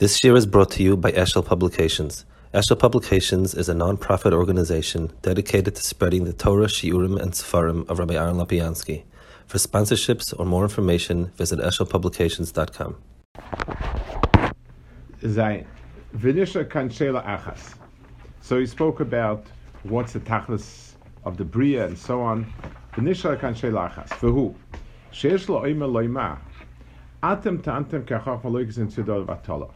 This year is brought to you by Eshel Publications. Eshel Publications is a non-profit organization dedicated to spreading the Torah, Shiurim, and Sefarim of Rabbi Aaron Lopiansky. For sponsorships or more information, visit eshelpublications.com. Zayin. Vinisha Kanshela Achas. So he spoke about what's the tachlis of the Bria and so on. Vinisha Kanshela Achas. For who? Sheesh lo oime loima. Atem tantem kachach maloikis in Tzidol Vatala.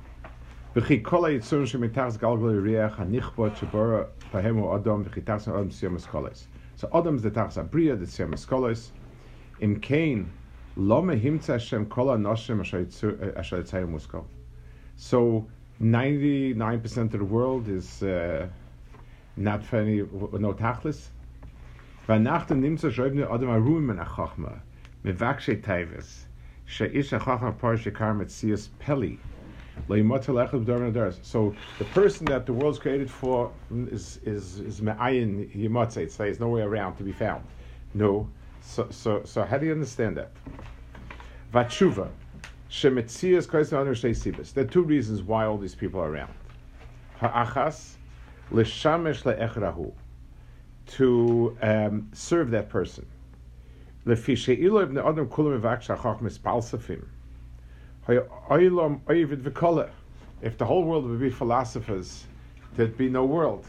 וכי כל היצורים שמתחת גלגל יריח הנכבוד שבורא בהם הוא אדום וכי תחת אדם סיום אסכולס. So אדם זה תחת הבריאה, זה סיום אסכולס. אם כן, לא מהמצא השם כל האנושים אשר יצא מושכל. So 99% of the world is uh, not for any, no tachlis. ואנחנו נמצא שאוהבים אדם הרואים מן החוכמה, מבקשי טייבס, שאיש החוכמה פרש יקר מציאס פלי. So the person that the world's created for is is is me'ayin yimatzeh. It's there's no way around to be found. No. So so so how do you understand that? Vatshuva. There are two reasons why all these people are around. Ha'achas l'shamesh le'echrahu to um, serve that person. Lefi she'ilu ibn adam kulam evak shachach mispalsafim. If the whole world would be philosophers, there'd be no world.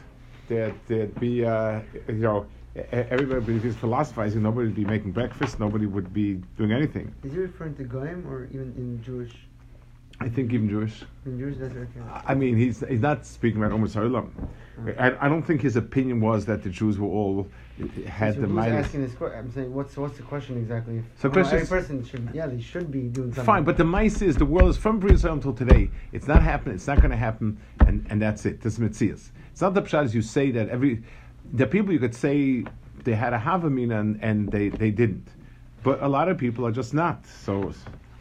There'd, there'd be, uh, you know, everybody would be philosophizing. Nobody would be making breakfast. Nobody would be doing anything. Is he referring to Goyim or even in Jewish? I think even Jewish. In Jewish, that's okay. I mean, he's he's not speaking about Ummah Olam. I, I don't think his opinion was that the Jews were all had so the Midas. asking this question? I'm saying, what's what's the question exactly? So question every person should, yeah, they should be doing something. Fine, but the mice is the world is from Bria until today. It's not happening. It's not going to happen, and, and that's it. This is Metzias. It's not the pshat as you say that every the people you could say they had a havamina and, and they, they didn't, but a lot of people are just not. So.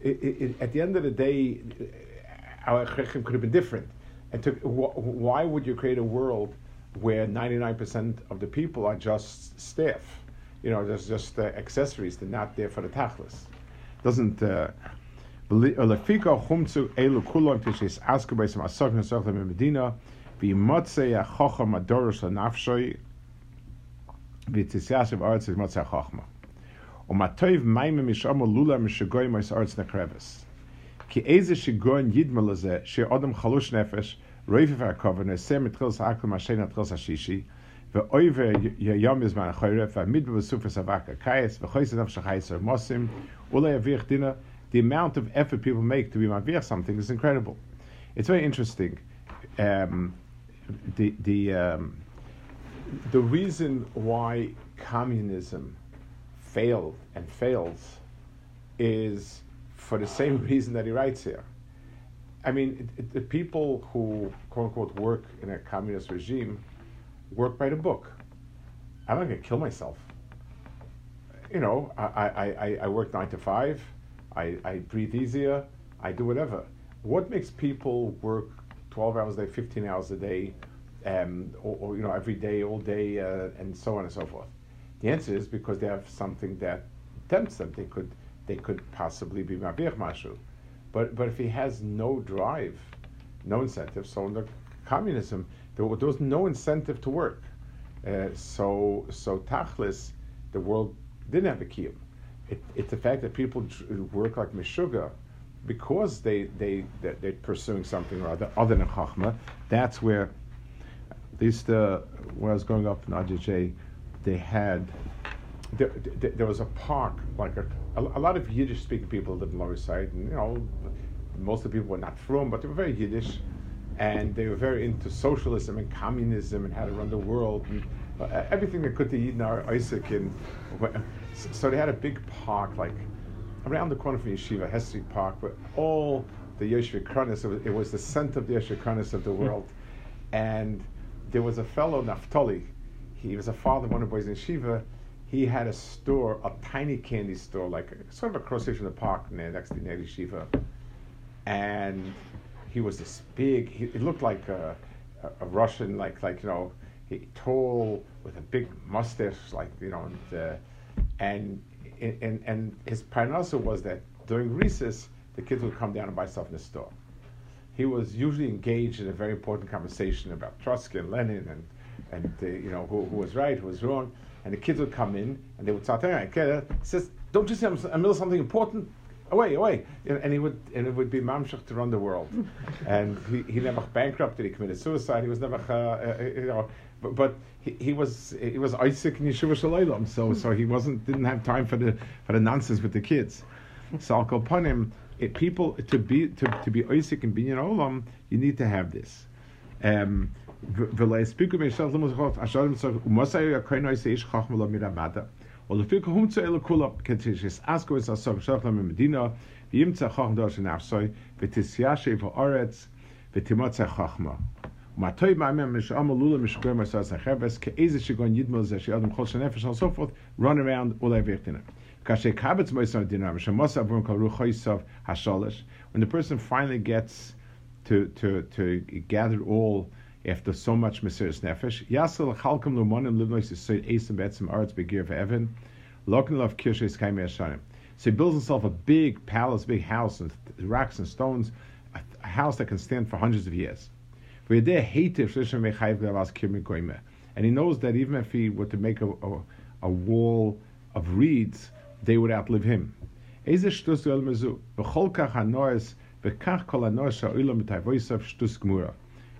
it, it, at the end of the day, our chachim could have been different. And to, wh- why would you create a world where 99% of the people are just staff? You know, there's just uh, accessories. They're not there for the tachlis. Doesn't. Uh, uh ומטויב מיימה משאמו לולה משגוי מויס ארץ נקרבס. כי איזה שיגון ידמה לזה שאודם חלוש נפש רויפה והכובע נעשה מתחילס האקלם השני התחילס השישי ואויבר יום יזמן החורף והמדבר בסופס אבק הקיץ וחויס נפש החייס מוסים אולי יביך דינה the amount of effort people make to be mavir something is incredible. It's very interesting. Um, the the um, the reason why communism failed and fails is for the same reason that he writes here. I mean, it, it, the people who quote unquote work in a communist regime work by the book. I'm not going to kill myself. You know, I, I, I, I work nine to five. I, I breathe easier, I do whatever. What makes people work 12 hours a day, 15 hours a day, um, or, or, you know, every day, all day, uh, and so on and so forth? The answer is because they have something that tempts them. They could, they could possibly be mabir mashu. But, but if he has no drive, no incentive, so under communism, there, there was no incentive to work. Uh, so, so tachlis, the world didn't have a kiyum. It, it's the fact that people work like Meshuga because they, they, they're, pursuing something other, other than Chachma. That's where They used to, when I was growing up in RJJ, they had, there, there, was a park, like a, a, a lot of Yiddish speaking people lived in Lower Side, and you know, most of the people were not from, but they were very Yiddish, and they were very into socialism and communism and how to run the world, and uh, everything that could to Yidden Isaac. And so they had a big park, like around the corner from Yeshiva, Hestry Park, but all the Yeshiva Kronis, it was, it was the center of the Yeshiva Kronis of the world. And there was a fellow, Naftali, he was a father of one of the boys in Shiva. He had a store, a tiny candy store, like a, sort of across from the park near, next to the Shiva, And he was this big, he, looked like a, a, a Russian, like, like, you know, he, tall, with a big mustache, like, you know, and, uh, and and, and his parnasa was that during recess, the kids would come down and buy stuff in the store. He was usually engaged in a very important conversation about Trotsky and Lenin and, and uh, you know, who, who, was right, who was wrong. And the kids would come in and they would start telling him, he says, don't you see I'm, I'm middle something important? Away, away. And, he would, and it would be mamshach to run the world. and he, he never bankrupted, he committed suicide, he was never, uh, uh, you know, but, but he, he, was he was Isaac in Yeshiva Shalaylam, so so he wasn't didn't have time for the for the nonsense with the kids. So I'll go upon him. It, people to be to, to be Isaac and Binyan Olam, you need to have this. Um, ולהספיק ומשל למוזכות, אשר למצוא, ומוסר יקרן עושה איש חכם לו מרמדה. ולפי כהום צא אלו כולו, כדי שיסעסקו את הסוג שלך למדינה, וימצא חכם דור שנפסוי, ותסיישב הארץ, ותימצא חכמה. Matoy Ma'amem Misham Lula Mishkoy Masas Cheves Ke'eze Shigon Yidmol Zeh She'adam Chol Shenefesh and so forth run around Ulay Vechtina. Kashe Kabetz Moisam Dinar Misham Mosa Avrum Kal Ruchoisav Hasholish when the person finally gets to to to gather all after so much Mesiris Nefesh Yasel Chalkom Lumonim Livnois Yisoid Esim Betzim Arts Begir Ve'evin Lokin Lov Kirshes Kaimei Hashanim so he builds himself a big palace, big house, and rocks and stones, a house that can stand for hundreds of years. And he knows that even if he were to make a, a, a wall of reeds, they would outlive him.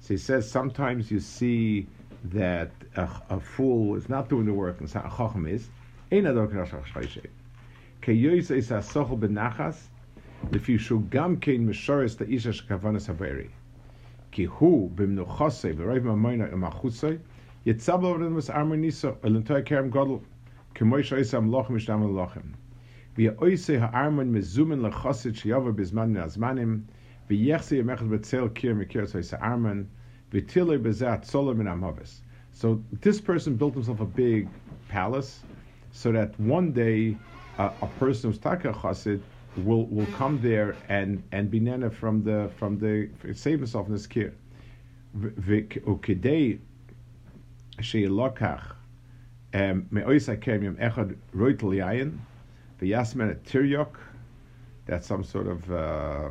so he says sometimes you see that a, a fool is not doing the work and a chocham is ein adok rasach shoyse ke yoyse is a sochel benachas לפי שהוא גם כן משורס לאיש אשר כוונס הברי. כי הוא במנוחוסי ורוב ממוינה ומחוצי, יצא בו ורדמוס ארמר ניסו, אלנטוי כרם גודל, כמו שעושה המלוכים משתם המלוכים. ויעושה הארמון מזומן לחוסית שיובו בזמן מן הזמנים, ויחסי ימחת בצל קיר מקיר עושה ארמון, ותילוי בזה הצולו מן המובס. So this person built himself a big palace, so that one day uh, a person who's taka chassid will will come there and and be nana from the from the save himself in this care. וכדי שילוקח מאויס הקרמיum echad roitel yayin v'yasmen tiryok that's some sort of uh, uh,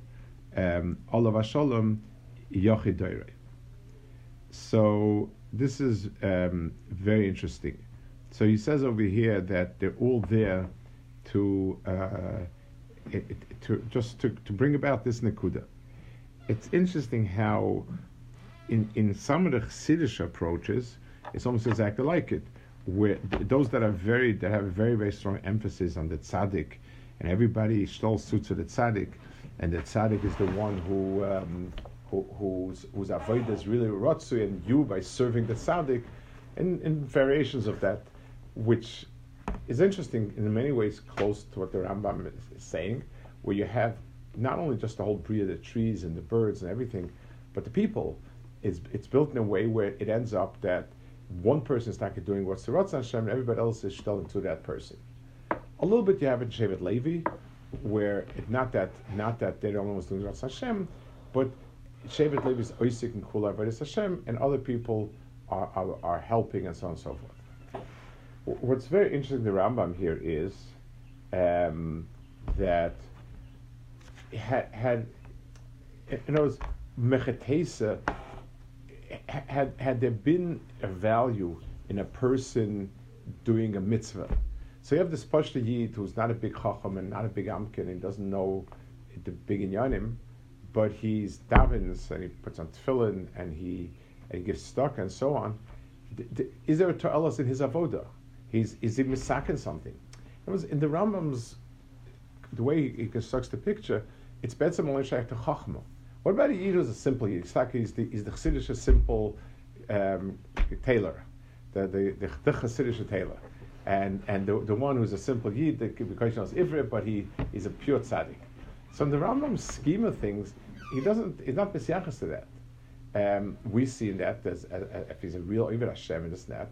Um, Olav Shalom Yochid So this is um, very interesting. So he says over here that they're all there to uh, to just to, to bring about this nakuda. It's interesting how in in some of the Chassidish approaches, it's almost exactly like it, where those that are very that have a very very strong emphasis on the tzaddik, and everybody stole suits to the tzaddik and the tzaddik is the one who um, who, whose is really rotzu, and you by serving the tzaddik, and, variations of that, which is interesting in many ways, close to what the Rambam is, saying, where you have not only just the whole breed of the trees and the birds and everything, but the people. It's, it's built in a way where it ends up that one person is not doing what's the Ratzon Hashem, and everybody else is still to that person. A little bit you have in Shevet Levi, where it, not that not that they're the only ones doing Hashem, but Shevet Levi is Oisik and Kula Avodas Hashem, and other people are, are, are helping and so on and so forth. What's very interesting, the Rambam here is um, that had, had in other words, mechetesa, had, had there been a value in a person doing a mitzvah, so you have this Pashta Yid who's not a big Chacham and not a big Amkin and doesn't know the big Inyanim, but he's davens and he puts on tefillin and he and he gives stock and so on. Is there a ta'alas in his avoda? He's is he misakin something? It was in the Rambam's the way he, constructs the picture. It's only shaykh to chachma. What about yid who's a simple yid? He's the he's the chassidish a simple um, tailor, the the the, the chassidish tailor and and the, the one who's a simple yid, the because knows ivrit, but he is a pure tzaddik. So in the Rambam's scheme of things, he doesn't. He's not messiachas to that. Um, we see in that as, as, as, if he's a real ivrit Hashem this and that,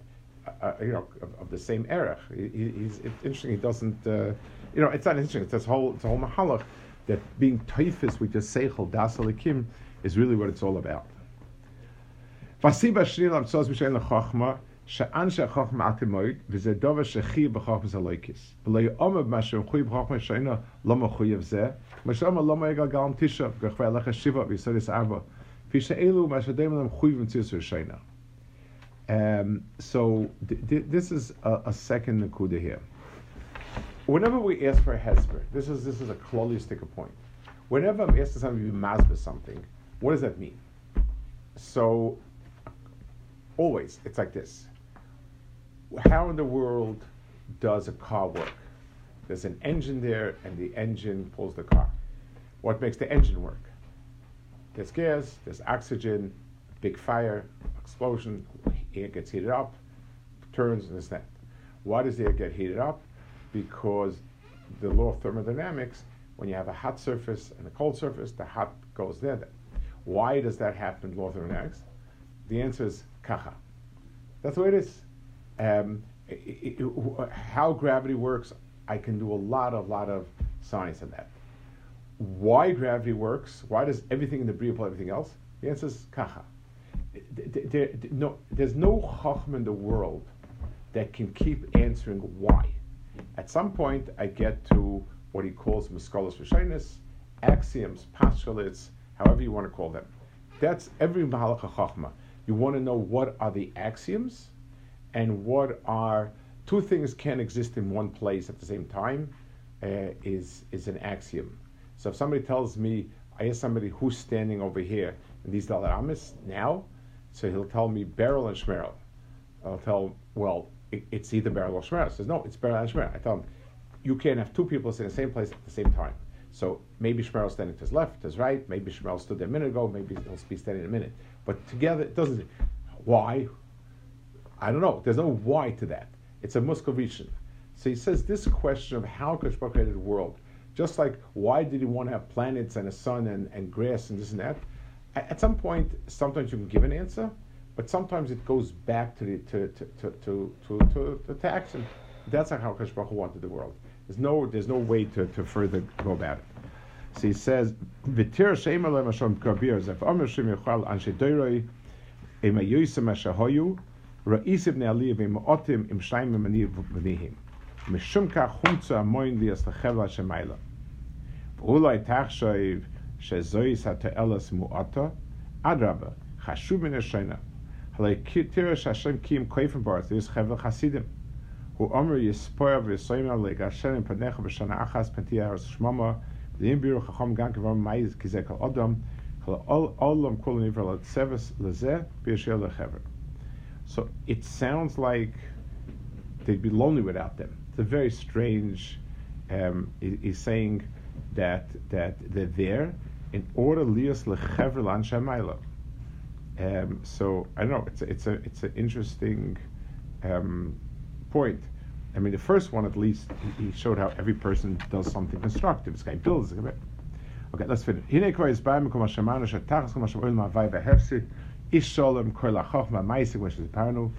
uh, uh, you know, of, of, the same erech. He, he's it's interesting. He doesn't. Uh, you know, it's not interesting. It's this whole it's a whole mahalach that being typhus with your seichel das alikim is really what it's all about. Vasiba shnil amtzos b'shein lechachma שאנשי החוכמה עתמוid, וזה דובר שחי בחוכמה זה לויקס. ולא יאמר מה שמחוי בחוכמה שאינו לא מחויב זה, כמו שאומר לא מרגל גלם תשע, גחווה הלך שבע ויסודס ארבע. כפי שאלו מה שדיים להם מחויב במציאות ראשינה. Um, so th- th- this is a, a second nakuda here. Whenever we ask for a hesper, this is this is a clolistic point. Whenever I'm asked somebody to be masbeh something, what does that mean? So always it's like this how in the world does a car work? There's an engine there, and the engine pulls the car. What makes the engine work? There's gas, there's oxygen, big fire, explosion, air gets heated up, turns, and this that. Why does the air get heated up? Because the law of thermodynamics, when you have a hot surface and a cold surface, the hot goes there. Then. Why does that happen in law of thermodynamics? The answer is kacha. That's the way it is. Um, it, it, how gravity works, I can do a lot, a lot of science on that. Why gravity works? Why does everything in the Bria pull everything else? The answer is kacha. There, no, there's no chacham in the world that can keep answering why. At some point, I get to what he calls muskolos v'shainis, axioms, postulates, however you want to call them. That's every mahalacha chachma. You want to know what are the axioms, and what are two things can't exist in one place at the same time uh, is is an axiom. So if somebody tells me, I ask somebody who's standing over here in these dalaramis now, so he'll tell me Beryl and Shmerel. I'll tell, well, it, it's either Beryl or Shmerel. Says no, it's Beryl and Shmerel. I tell him, you can't have two people in the same place at the same time. So maybe Shmerel standing to his left, to his right. Maybe Shmerel stood there a minute ago. Maybe he'll be standing in a minute. But together, it doesn't. Why? I don't know. There's no why to that. It's a Muscovician. So he says this question of how Kashbar created the world, just like why did he want to have planets and a sun and, and grass and this and that, at some point, sometimes you can give an answer, but sometimes it goes back to the to to to to, to, to, to and that's how Kashbar wanted the world. There's no there's no way to, to further go about it. So he says, "V'tir sheima le'mashom kabir zef amr shem yichal anshe doiroi ema mashahoyu Ra'isiv ne'aliyah v'im'otim im shaimim aniyah v'nihim. Mishum kach humtzu amoin li as lecheva shemaila. V'ulai tachshoiv shezois ha'te'elas mu'ata, adraba, chashuv min ha'shoina. Halei kitirish Hashem kiim koifim baratz, yis cheva chasidim. Hu omer yispoya v'yisoyim alei gashen im panecha b'shana achas pentiyah haras shmama, v'im biru chachom gan kivam maiz kizek al odom, kala olam kol nivra l'zeh b'yishel l'chever. So it sounds like they'd be lonely without them. It's a very strange. Um, he's saying that that they're there, in order lias lechever lan Um So I don't know. It's a, it's a it's an interesting um, point. I mean, the first one at least he showed how every person does something constructive. This guy builds. Okay, let's finish. איש שולם כל החוכמה מייסה כמו שסיפרנו,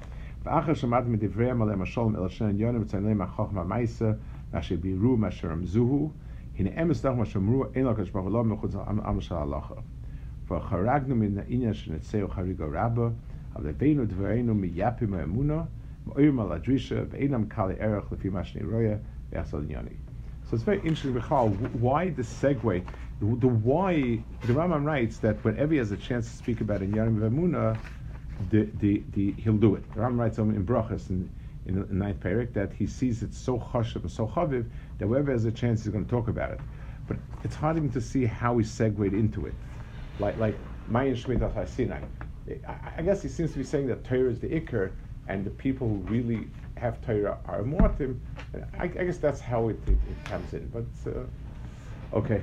ואחר שמעת מדבריהם עליהם השולם אל שני עניונים וציינו להם החוכמה מייסה, מה שבירו, מה שרמזוהו, הנה אמס דרך מה שאמרו, אין לו קדוש ברוך הוא לא מחוץ לעם של הלכה. וחרגנו מן העניין שנצאו חריגו רבה, אבל הבאנו דברינו מיפים האמונו, מאוירים על הדרישה, ואינם קל ערך לפי מה שאני רואה, ויחס על עניוני. So it's very interesting, why the segue the, the why, the Rambam writes that whenever he has a chance to speak about in Yarim Vemuna, the, the, the, he'll do it. The Rambam writes in Brachas, in, in the ninth parak, that he sees it so chashav and so chaviv that whenever has a chance, he's going to talk about it. But it's hard even to see how he segued into it. Like, like Mayan Shemitah Sinai. I guess he seems to be saying that Torah is the Iker, and the people who really have Torah are more I, I guess that's how it, it, it comes in. But uh, okay.